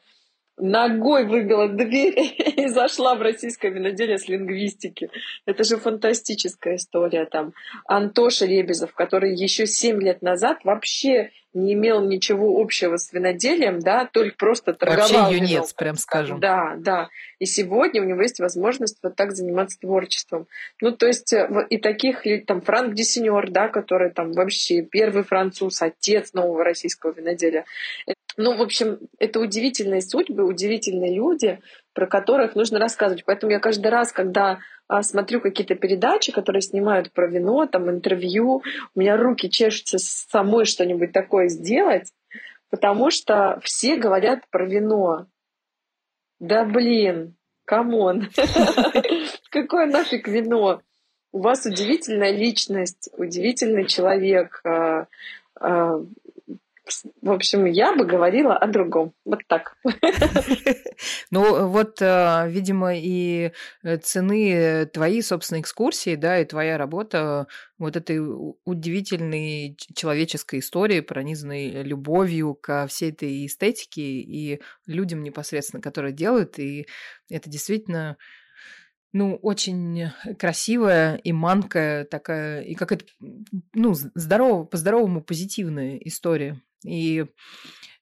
ногой выбила дверь и зашла в российское виноделие с лингвистики. Это же фантастическая история там. Антоша Лебезов, который еще семь лет назад вообще не имел ничего общего с виноделием, да, только просто торговал Вообще юнец, вином. прям скажем. Да, да. И сегодня у него есть возможность вот так заниматься творчеством. Ну, то есть э, и таких, там, Франк Диссенер, да, который там вообще первый француз, отец нового российского виноделия. Ну, в общем, это удивительные судьбы, удивительные люди, про которых нужно рассказывать. Поэтому я каждый раз, когда смотрю какие-то передачи, которые снимают про вино, там интервью, у меня руки чешутся самой что-нибудь такое сделать, потому что все говорят про вино. Да блин, come on, какое нафиг вино? У вас удивительная личность, удивительный человек, а, а, в общем, я бы говорила о другом. Вот так. Ну, вот, э, видимо, и э, цены твоей собственной экскурсии, да, и твоя работа вот этой удивительной человеческой истории, пронизанной любовью ко всей этой эстетике и людям непосредственно, которые делают. И это действительно ну, очень красивая и манкая такая, и как это, ну, здорово, по-здоровому позитивная история. И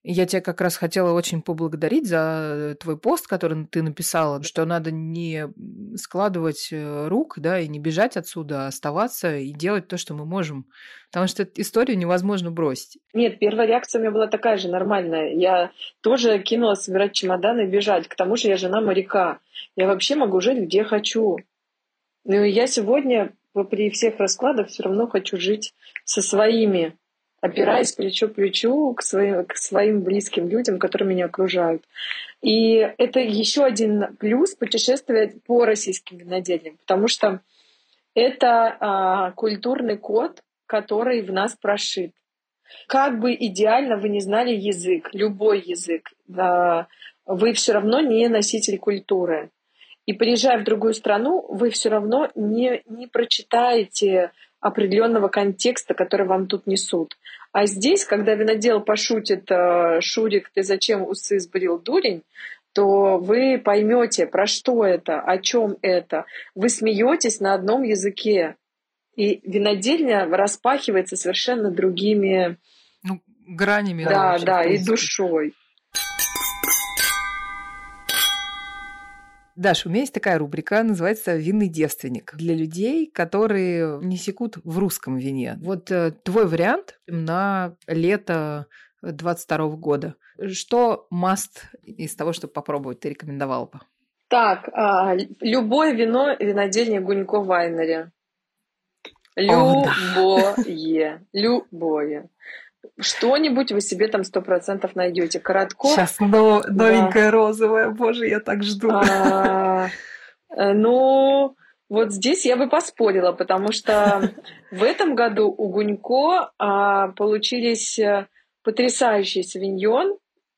я тебя как раз хотела очень поблагодарить за твой пост, который ты написала, что надо не складывать э, рук, да, и не бежать отсюда, а оставаться и делать то, что мы можем. Потому что эту историю невозможно бросить. Нет, первая реакция у меня была такая же нормальная. Я тоже кинулась собирать чемоданы и бежать. К тому же я жена моряка. Я вообще могу жить где хочу. Но я сегодня при всех раскладах все равно хочу жить со своими опираясь плечо к плечу к своим, к своим близким людям, которые меня окружают. И это еще один плюс путешествия по российским виноделиям, потому что это а, культурный код, который в нас прошит. Как бы идеально вы не знали язык, любой язык, да, вы все равно не носитель культуры. И приезжая в другую страну, вы все равно не, не прочитаете определенного контекста, который вам тут несут. А здесь, когда винодел пошутит э, «Шурик, ты зачем усы сбрил, дурень?», то вы поймете, про что это, о чем это. Вы смеетесь на одном языке. И винодельня распахивается совершенно другими ну, гранями. Да, да, да и душой. Даша, у меня есть такая рубрика, называется «Винный девственник» для людей, которые не секут в русском вине. Вот э, твой вариант на лето 22 года. Что маст из того, чтобы попробовать, ты рекомендовал бы? Так, а, любое вино винодельня Гунько Вайнере. Любое. Да. Любое что-нибудь вы себе там сто процентов найдете. Коротко. Сейчас но, новенькая да. розовая, боже, я так жду. А, э, ну, вот здесь я бы поспорила, потому что в этом году у Гунько а, получились э, потрясающий савиньон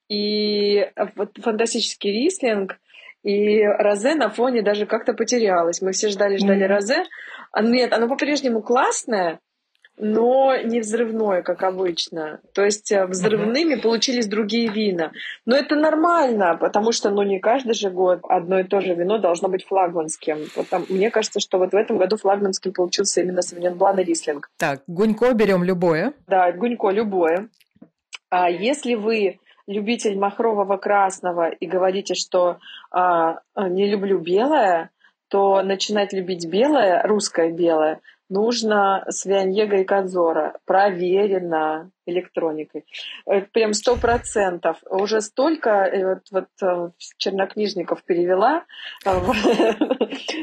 и фантастический рислинг, и розе на фоне даже как-то потерялось. Мы все ждали-ждали mm-hmm. розе. А, нет, оно по-прежнему классное, но не взрывное, как обычно. То есть э, взрывными получились другие вина. Но это нормально, потому что ну, не каждый же год одно и то же вино должно быть флагманским. Вот там, мне кажется, что вот в этом году флагманским получился именно Савиньон Блан и Рислинг. Так, Гунько берем любое. Да, Гунько любое. А если вы любитель махрового красного и говорите, что а, не люблю белое, то начинать любить белое, русское белое, нужно с Вианьего и Кадзора. Проверено электроникой. Э, прям сто процентов. Уже столько э, вот, вот э, чернокнижников перевела.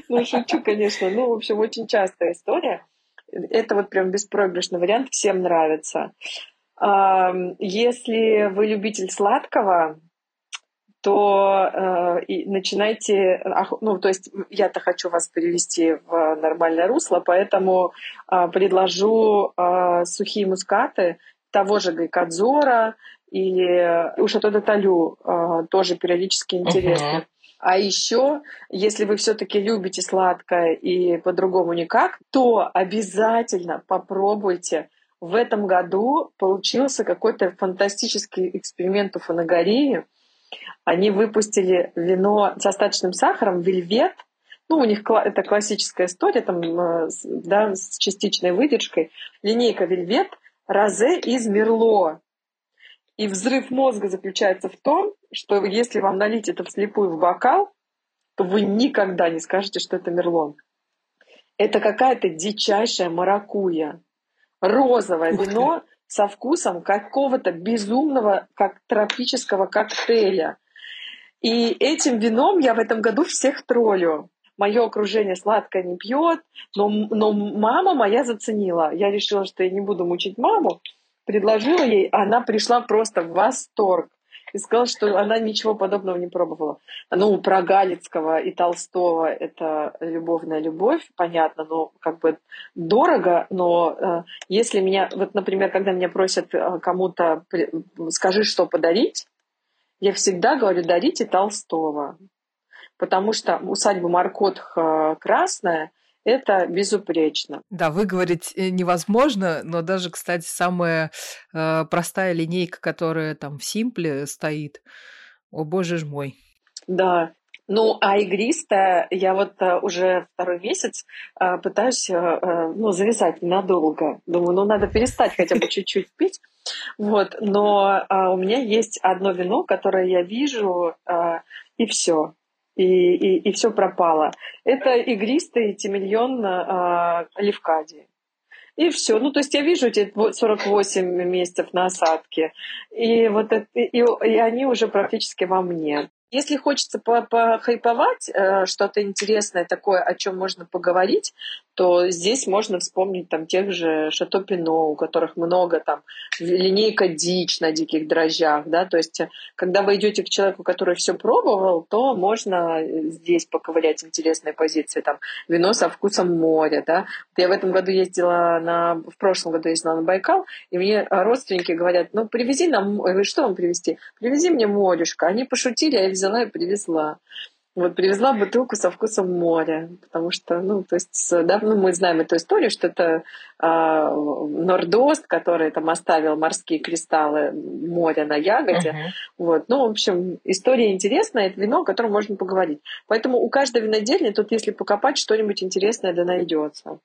Ну, шучу, конечно. Ну, в общем, очень частая история. Это вот прям беспроигрышный вариант. Всем нравится. Если вы любитель сладкого, то э, и начинайте, ну, то есть я-то хочу вас перевести в нормальное русло, поэтому э, предложу э, сухие мускаты того же Гайкадзора или у Шато де Талю э, тоже периодически интересно. Uh-huh. А еще, если вы все-таки любите сладкое и по-другому никак, то обязательно попробуйте. В этом году получился какой-то фантастический эксперимент у Фанагории – они выпустили вино с остаточным сахаром, вельвет. Ну, у них это классическая история, там, э, да, с частичной выдержкой. Линейка вельвет, розе из мерло. И взрыв мозга заключается в том, что если вам налить это вслепую в бокал, то вы никогда не скажете, что это Мерлон. Это какая-то дичайшая маракуя. Розовое вино со вкусом какого-то безумного, как тропического коктейля. И этим вином я в этом году всех троллю. Мое окружение сладкое не пьет, но, но мама моя заценила. Я решила, что я не буду мучить маму. Предложила ей, она пришла просто в восторг и сказала, что она ничего подобного не пробовала. Ну, про Галицкого и Толстого это любовная любовь, понятно, но как бы дорого, но э, если меня, вот, например, когда меня просят э, кому-то, скажи, что подарить, я всегда говорю, дарите Толстого, потому что усадьба Маркотх красная – это безупречно. Да, выговорить э, невозможно, но даже, кстати, самая э, простая линейка, которая там в Симпле стоит, о боже ж мой. Да, ну, а игристая, я вот а, уже второй месяц а, пытаюсь ну, завязать ненадолго. Думаю, ну, надо перестать хотя бы чуть-чуть пить. Вот, но у меня есть одно вино, которое я вижу, и все и, и, и все пропало. Это игристый тимильон э, Левкадии. И все. Ну, то есть я вижу эти 48 месяцев на осадке, и вот это, и, и они уже практически во мне. Если хочется похайповать э, что-то интересное такое, о чем можно поговорить, то здесь можно вспомнить там тех же Шато Пино, у которых много там линейка дичь на диких дрожжах, да, то есть э, когда вы идете к человеку, который все пробовал, то можно э, здесь поковырять интересные позиции, там вино со вкусом моря, да. Я в этом году ездила на, в прошлом году ездила на Байкал, и мне родственники говорят, ну привези нам, что вам привезти? Привези мне морюшка. Они пошутили, я взяла и привезла. Вот привезла бутылку со вкусом моря, потому что, ну, то есть, да, ну, мы знаем эту историю, что это э, Нордост, который там оставил морские кристаллы моря на ягоде. Uh-huh. Вот, ну, в общем, история интересная, это вино, о котором можно поговорить. Поэтому у каждой винодельни тут, если покопать, что-нибудь интересное да найдется.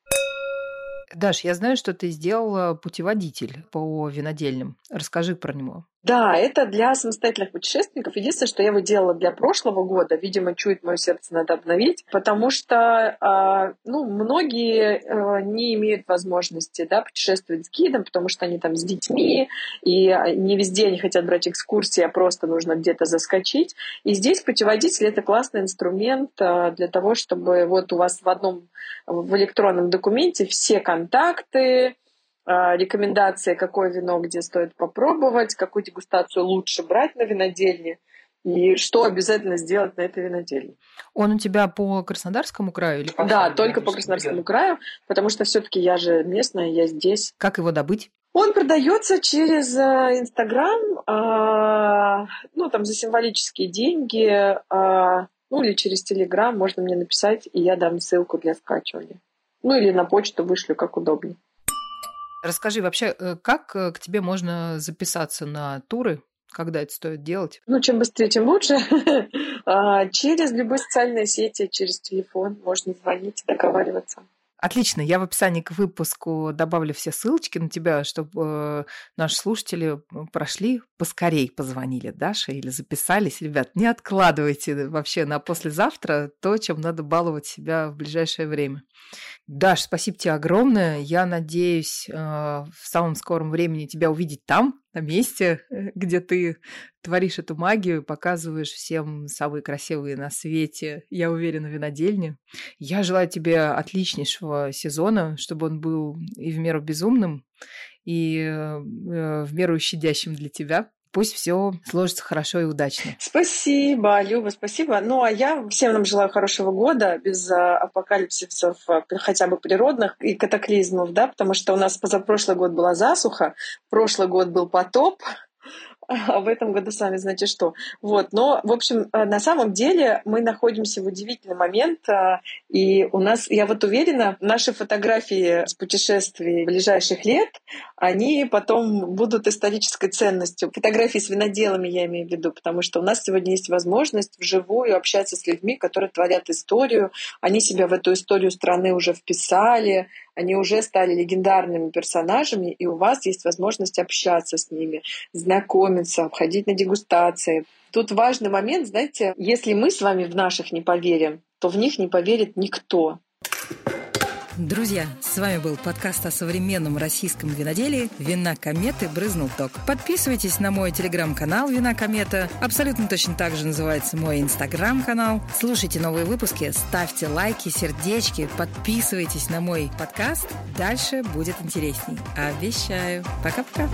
Даш, я знаю, что ты сделала путеводитель по винодельным. Расскажи про него. Да, это для самостоятельных путешественников. Единственное, что я его делала для прошлого года, видимо, чует мое сердце, надо обновить, потому что а, ну, многие а, не имеют возможности да, путешествовать с гидом, потому что они там с детьми, и не везде они хотят брать экскурсии, а просто нужно где-то заскочить. И здесь путеводитель — это классный инструмент а, для того, чтобы вот у вас в одном в электронном документе все контакты, а, рекомендации, какое вино где стоит попробовать, какую дегустацию лучше брать на винодельне и что обязательно сделать на этой винодельне. Он у тебя по Краснодарскому краю или по Да, только по Краснодарскому краю, потому что все-таки я же местная, я здесь. Как его добыть? Он продается через э, Инстаграм, э, ну там за символические деньги, э, ну или через Телеграм можно мне написать, и я дам ссылку для скачивания. Ну или на почту вышлю, как удобнее. Расскажи вообще, э, как э, к тебе можно записаться на туры? Когда это стоит делать? Ну, чем быстрее, тем лучше. А, через любые социальные сети, через телефон можно звонить, договариваться. Отлично. Я в описании к выпуску добавлю все ссылочки на тебя, чтобы э, наши слушатели прошли, поскорей позвонили Даше или записались. Ребят, не откладывайте вообще на послезавтра то, чем надо баловать себя в ближайшее время. Даш, спасибо тебе огромное. Я надеюсь э, в самом скором времени тебя увидеть там, месте, э, где ты творишь эту магию, показываешь всем самые красивые на свете, я уверена, винодельни. Я желаю тебе отличнейшего сезона, чтобы он был и в меру безумным, и э, в меру щадящим для тебя. Пусть все сложится хорошо и удачно. Спасибо, Люба, спасибо. Ну, а я всем нам желаю хорошего года, без а, апокалипсисов а, хотя бы природных и катаклизмов, да, потому что у нас позапрошлый год была засуха, прошлый год был потоп, в этом году сами знаете что. Вот. Но, в общем, э, на самом деле мы находимся в удивительный момент, э, и у нас, я вот уверена, наши фотографии с путешествий ближайших лет, они потом будут исторической ценностью. Фотографии с виноделами я имею в виду, потому что у нас сегодня есть возможность вживую общаться с людьми, которые творят историю, они себя в эту историю страны уже вписали, они уже стали легендарными персонажами, и у вас есть возможность общаться с ними, знакомиться, ходить на дегустации. Тут важный момент, знаете, если мы с вами в наших не поверим, то в них не поверит никто. Друзья, с вами был подкаст о современном российском виноделии «Вина кометы. Брызнул ток». Подписывайтесь на мой телеграм-канал «Вина комета». Абсолютно точно так же называется мой инстаграм-канал. Слушайте новые выпуски, ставьте лайки, сердечки, подписывайтесь на мой подкаст. Дальше будет интересней. Обещаю. Пока-пока.